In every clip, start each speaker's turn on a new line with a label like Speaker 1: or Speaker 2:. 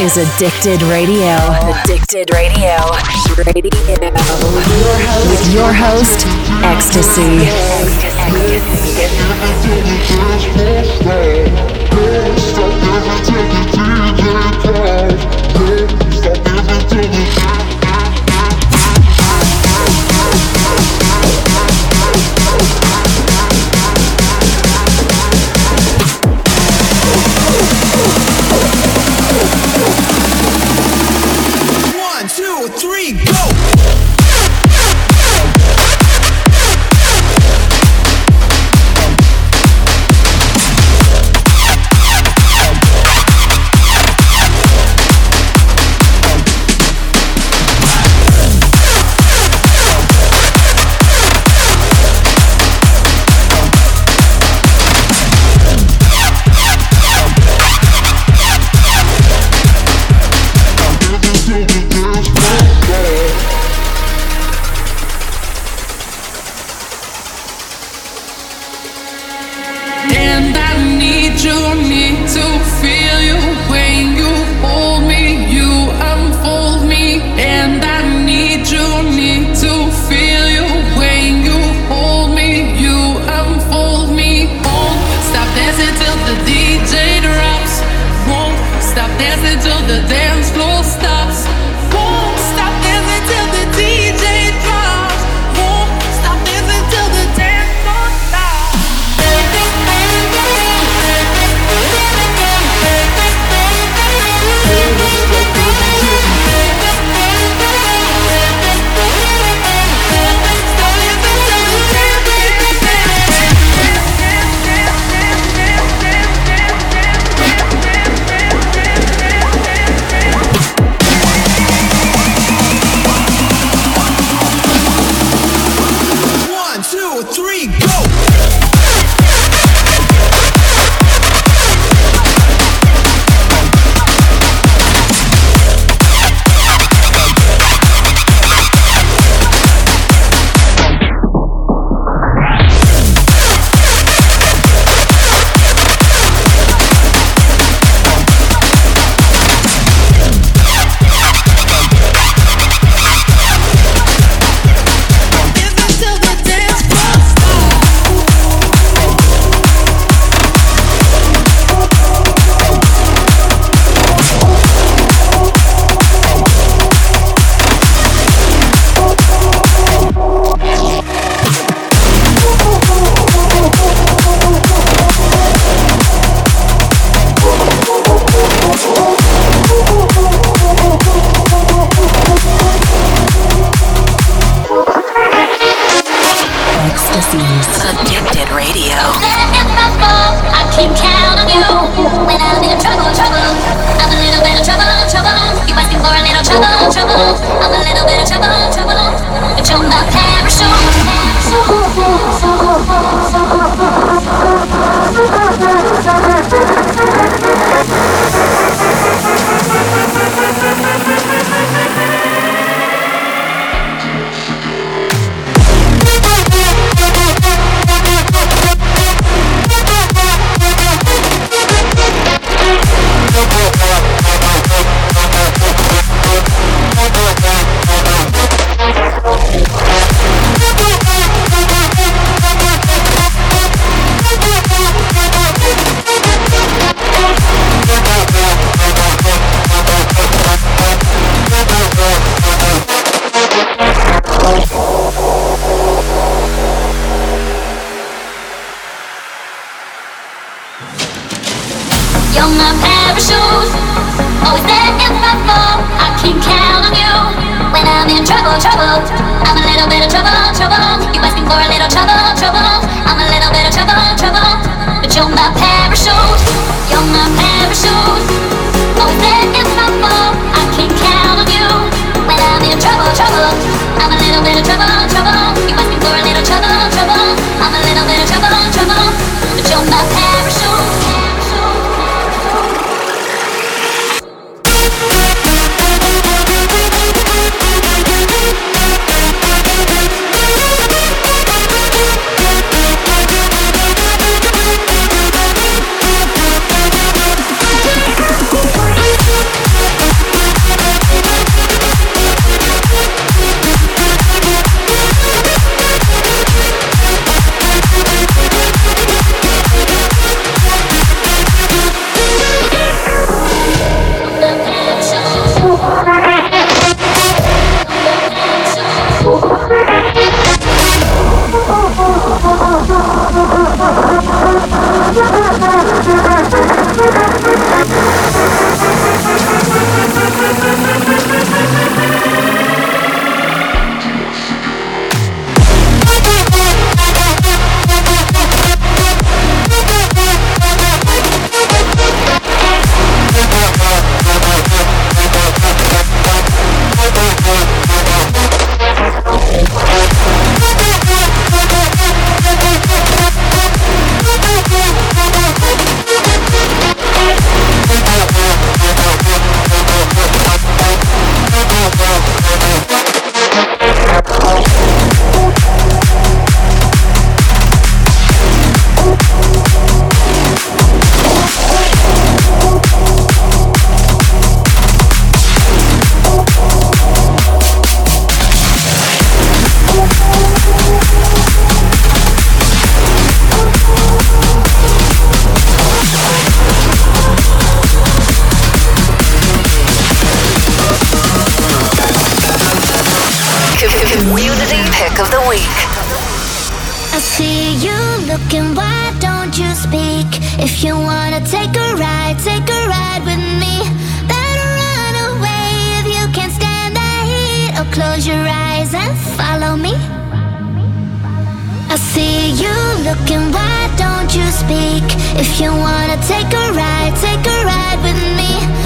Speaker 1: is Addicted Radio. Addicted Radio. Radio. With your host,
Speaker 2: EXTSY. EXTSY. Of
Speaker 1: the week.
Speaker 3: I see you looking, why don't you speak? If you wanna take a ride, take a ride with me. Better run away if you can't stand the heat, or close your eyes and follow me. I see you looking, why don't you speak? If you wanna take a ride, take a ride with me.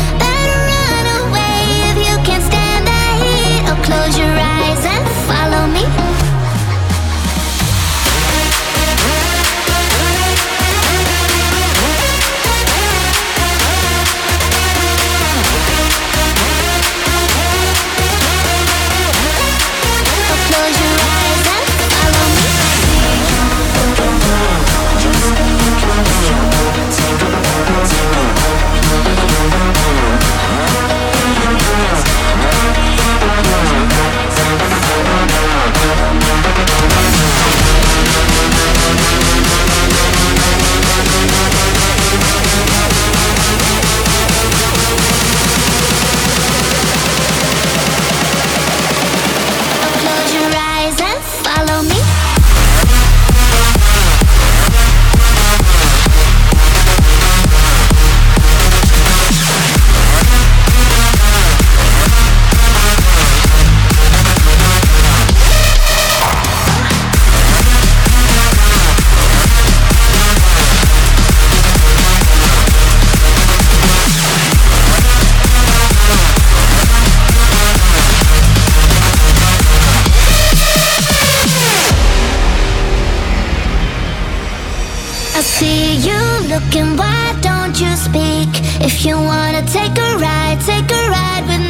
Speaker 3: You speak? If you wanna take a ride, take a ride with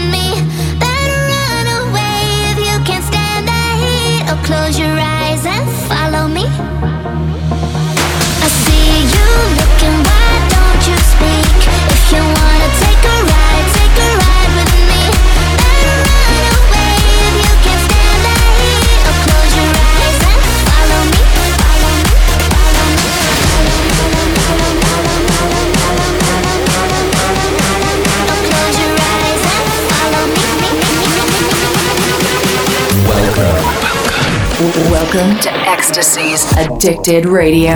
Speaker 1: Welcome to EXTSY's Addicted Radio.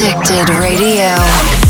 Speaker 1: Addicted Radio.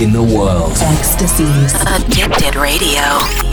Speaker 4: In the world.
Speaker 3: EXTSY's. Addicted Radio.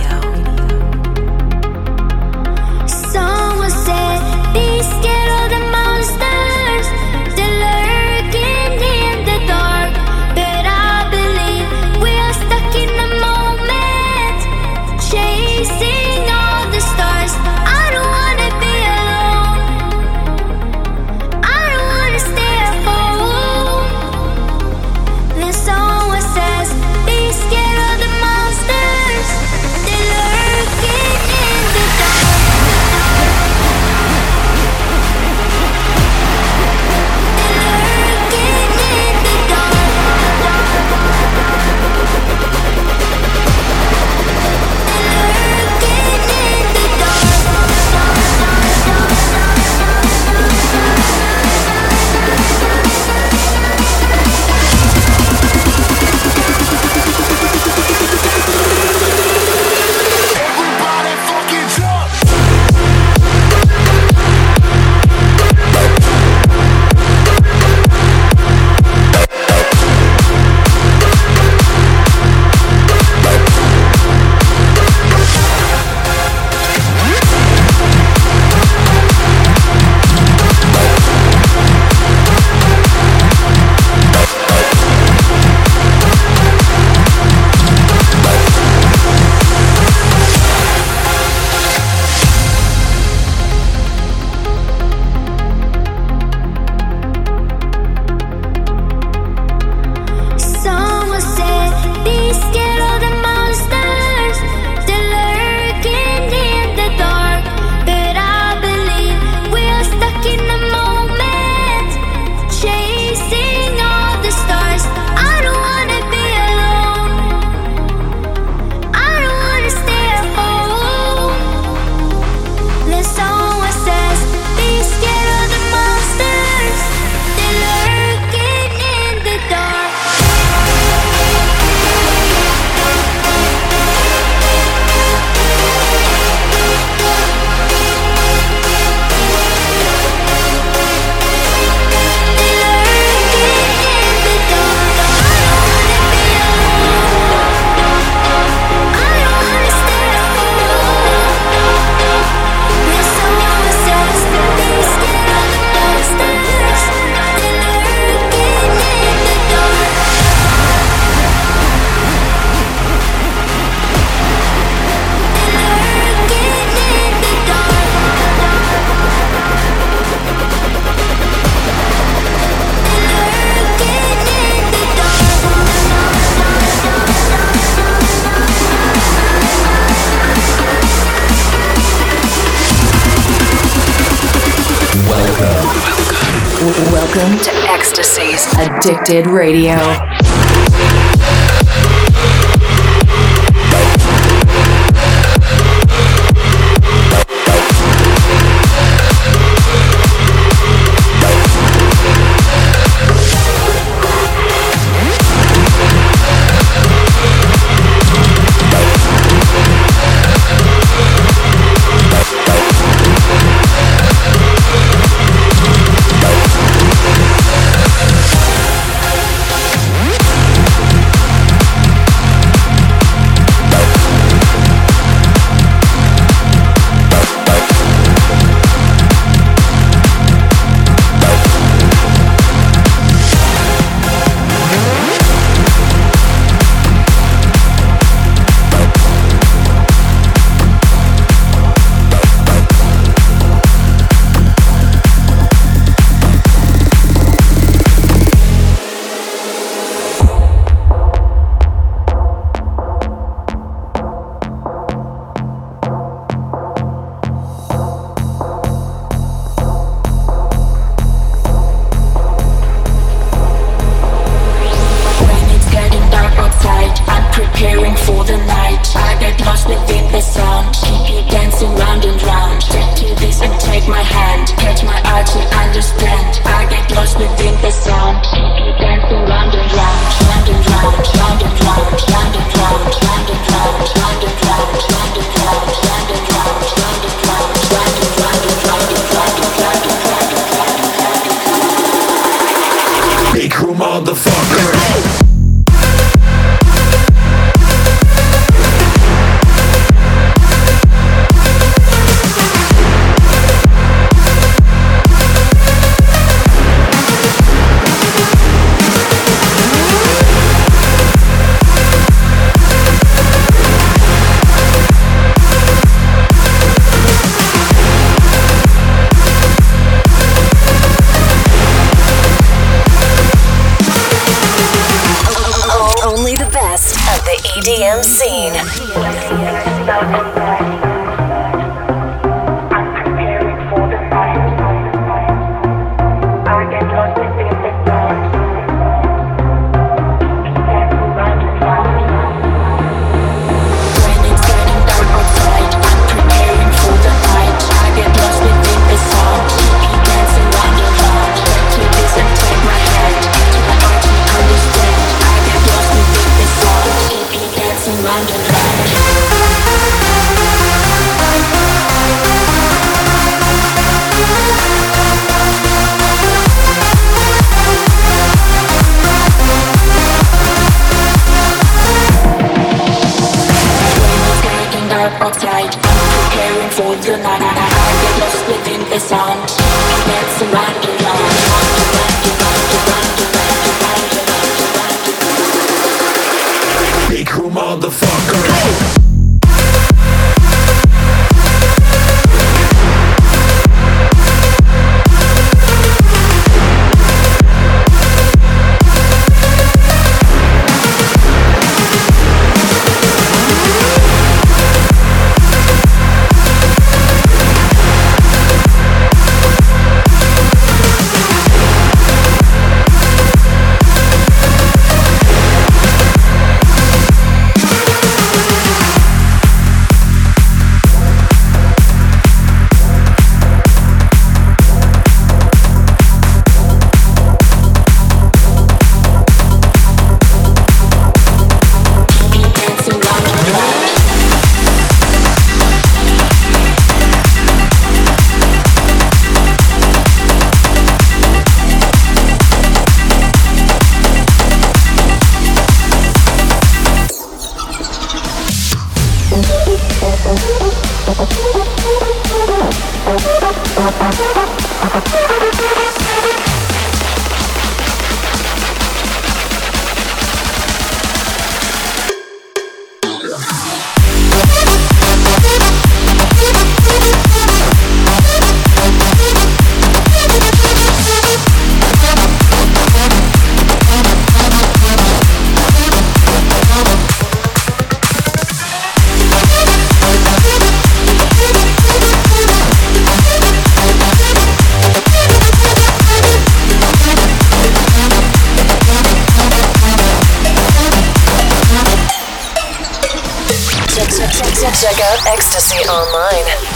Speaker 3: Addicted Radio.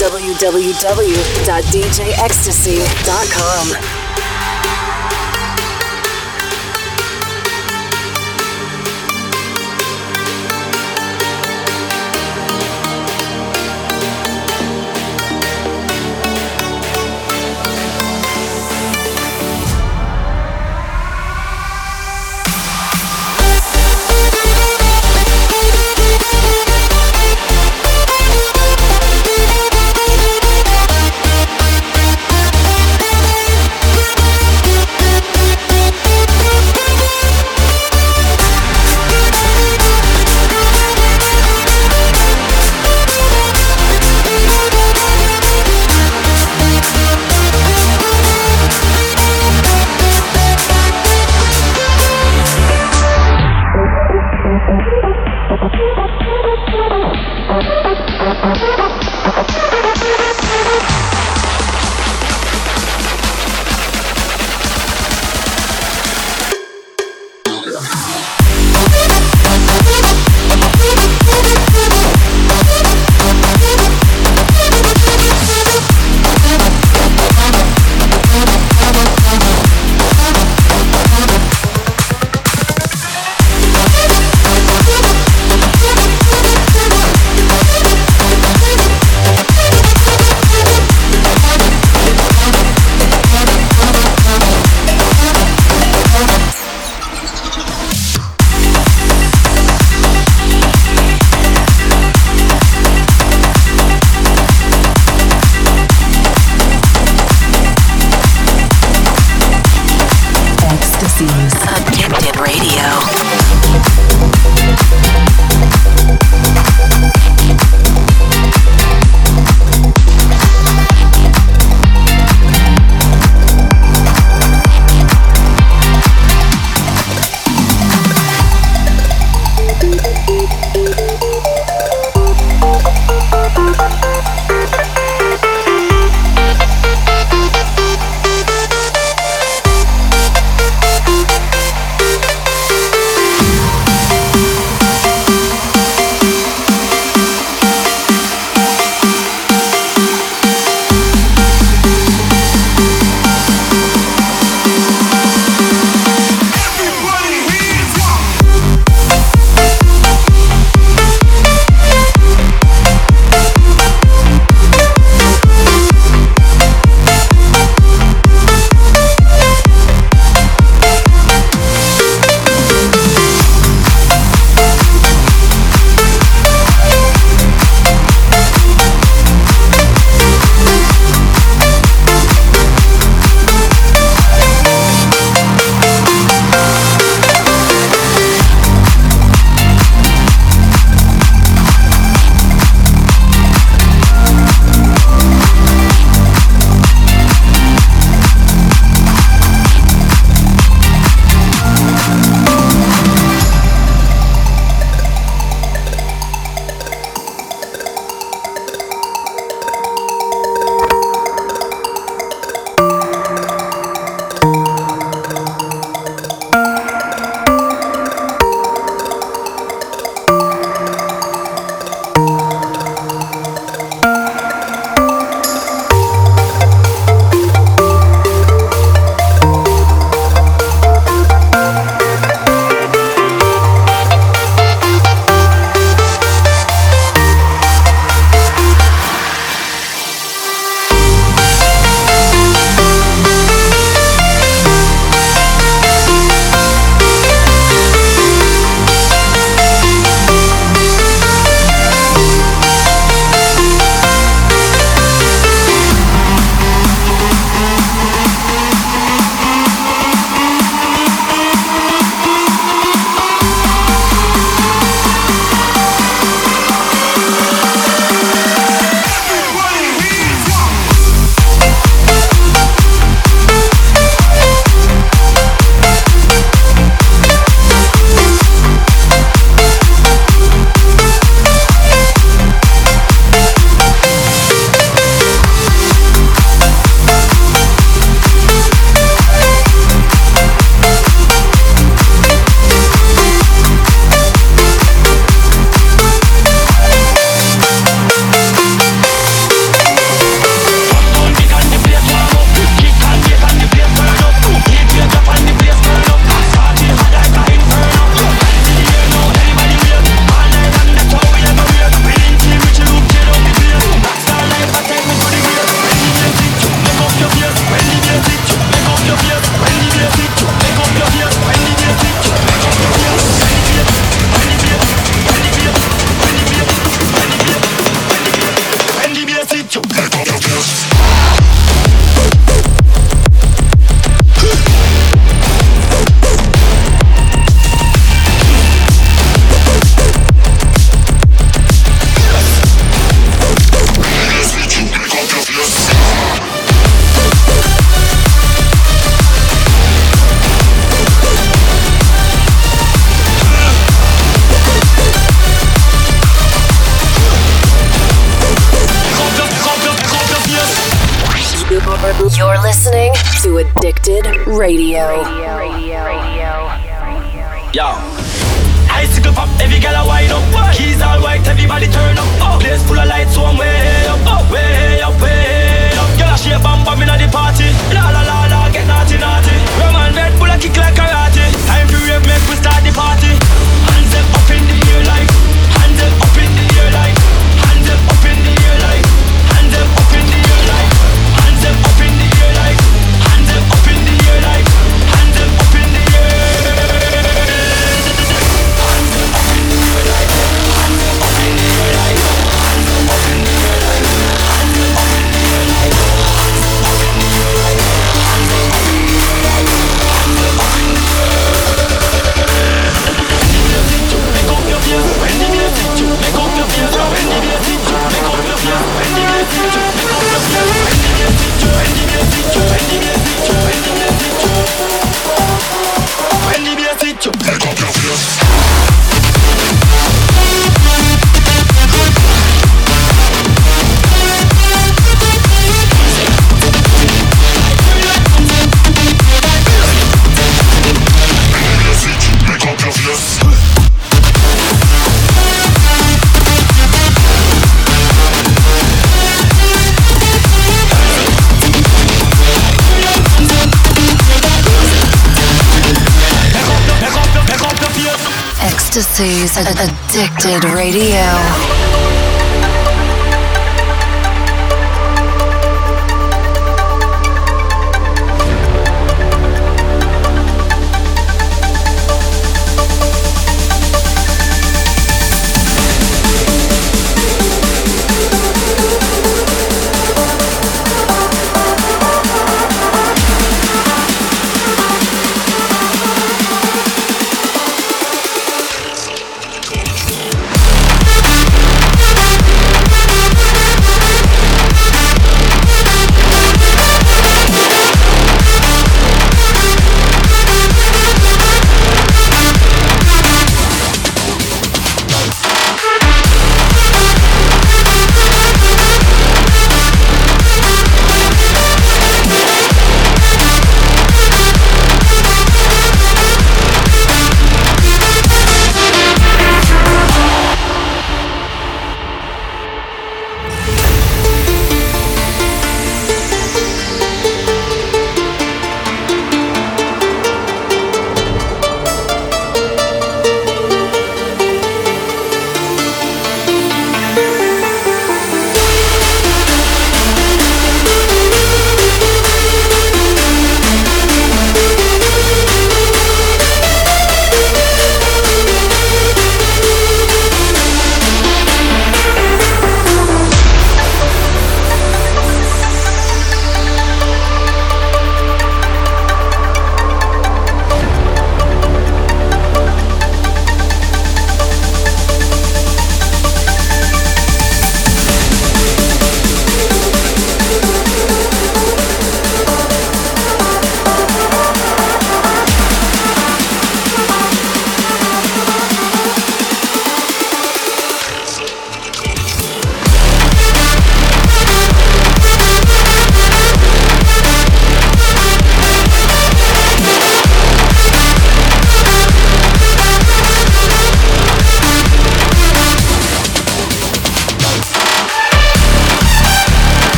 Speaker 5: www.djextsy.com.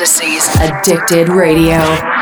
Speaker 5: to EXTSY's Addicted Radio.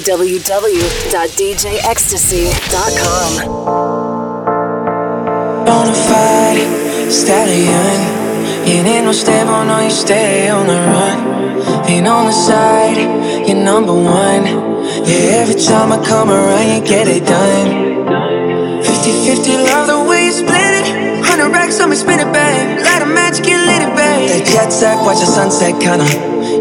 Speaker 1: www.djextsy.com.
Speaker 6: Bonafide stallion. You no no, you stay on the run. Ain't on the side, you're number one. Yeah, every time I come around, you get it done. 50 50, love the way you split it. 100 racks on me, spin it. Light a lit, it. That jet set, watch the sunset, kinda.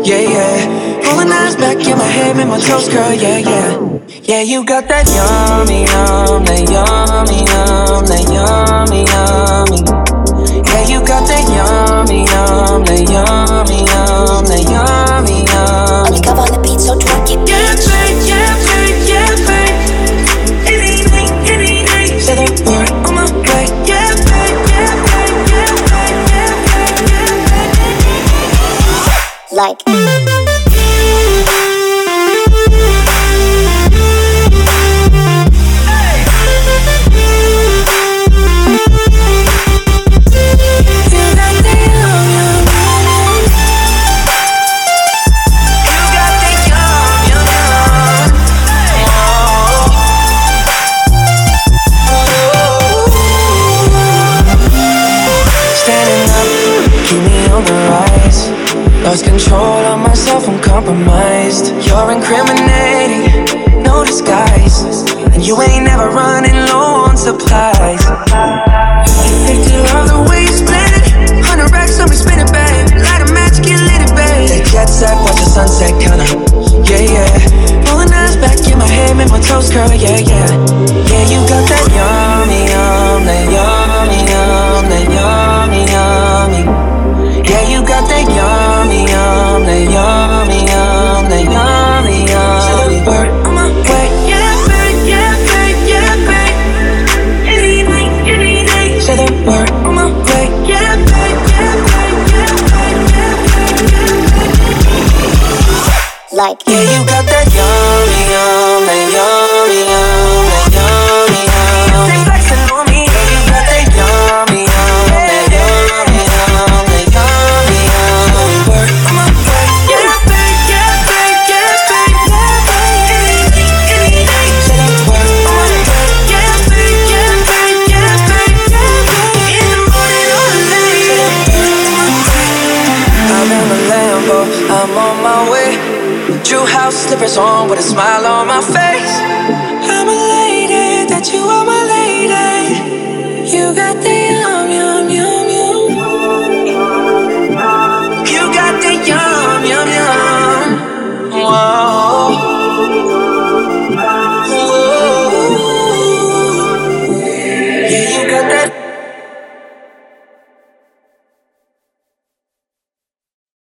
Speaker 6: Yeah, yeah. Pulling eyes back in my head, make my toes curl, yeah, yeah. Yeah, you got that yummy, yum, that yummy, yum, that yummy, yummy. Yeah, you got that yummy, yum, that yummy, yum, that yummy, yum.
Speaker 3: Only cover on the beat, so twerk it.
Speaker 6: Yeah, yeah, yeah, night, night. Say the word on my way. Yeah, yeah, yeah, yeah, yeah.
Speaker 3: Like.
Speaker 6: Lost control of myself, I'm compromised. You're incriminating, no disguise. And you ain't never running low on supplies. 50 love the way you split it. 100 racks on me, spin it, babe. Light a match, get lit, it, babe. That jet set, watch the sunset, kinda. Yeah, yeah. Rolling eyes back in my head, make my toes curl, yeah, yeah. Yeah, you got that yummy, yum, that yummy, yum, that yummy, yummy. Yeah, you got that yummy, yum, that yummy, yum, that yummy, yummy. Word on my way. Yeah, babe, yeah, babe, yeah, babe. Any night, any night. Say the word on my way. Yeah, babe, yeah, babe, yeah, babe, yeah, babe, yeah, babe.
Speaker 3: Like.
Speaker 6: Yeah, you got that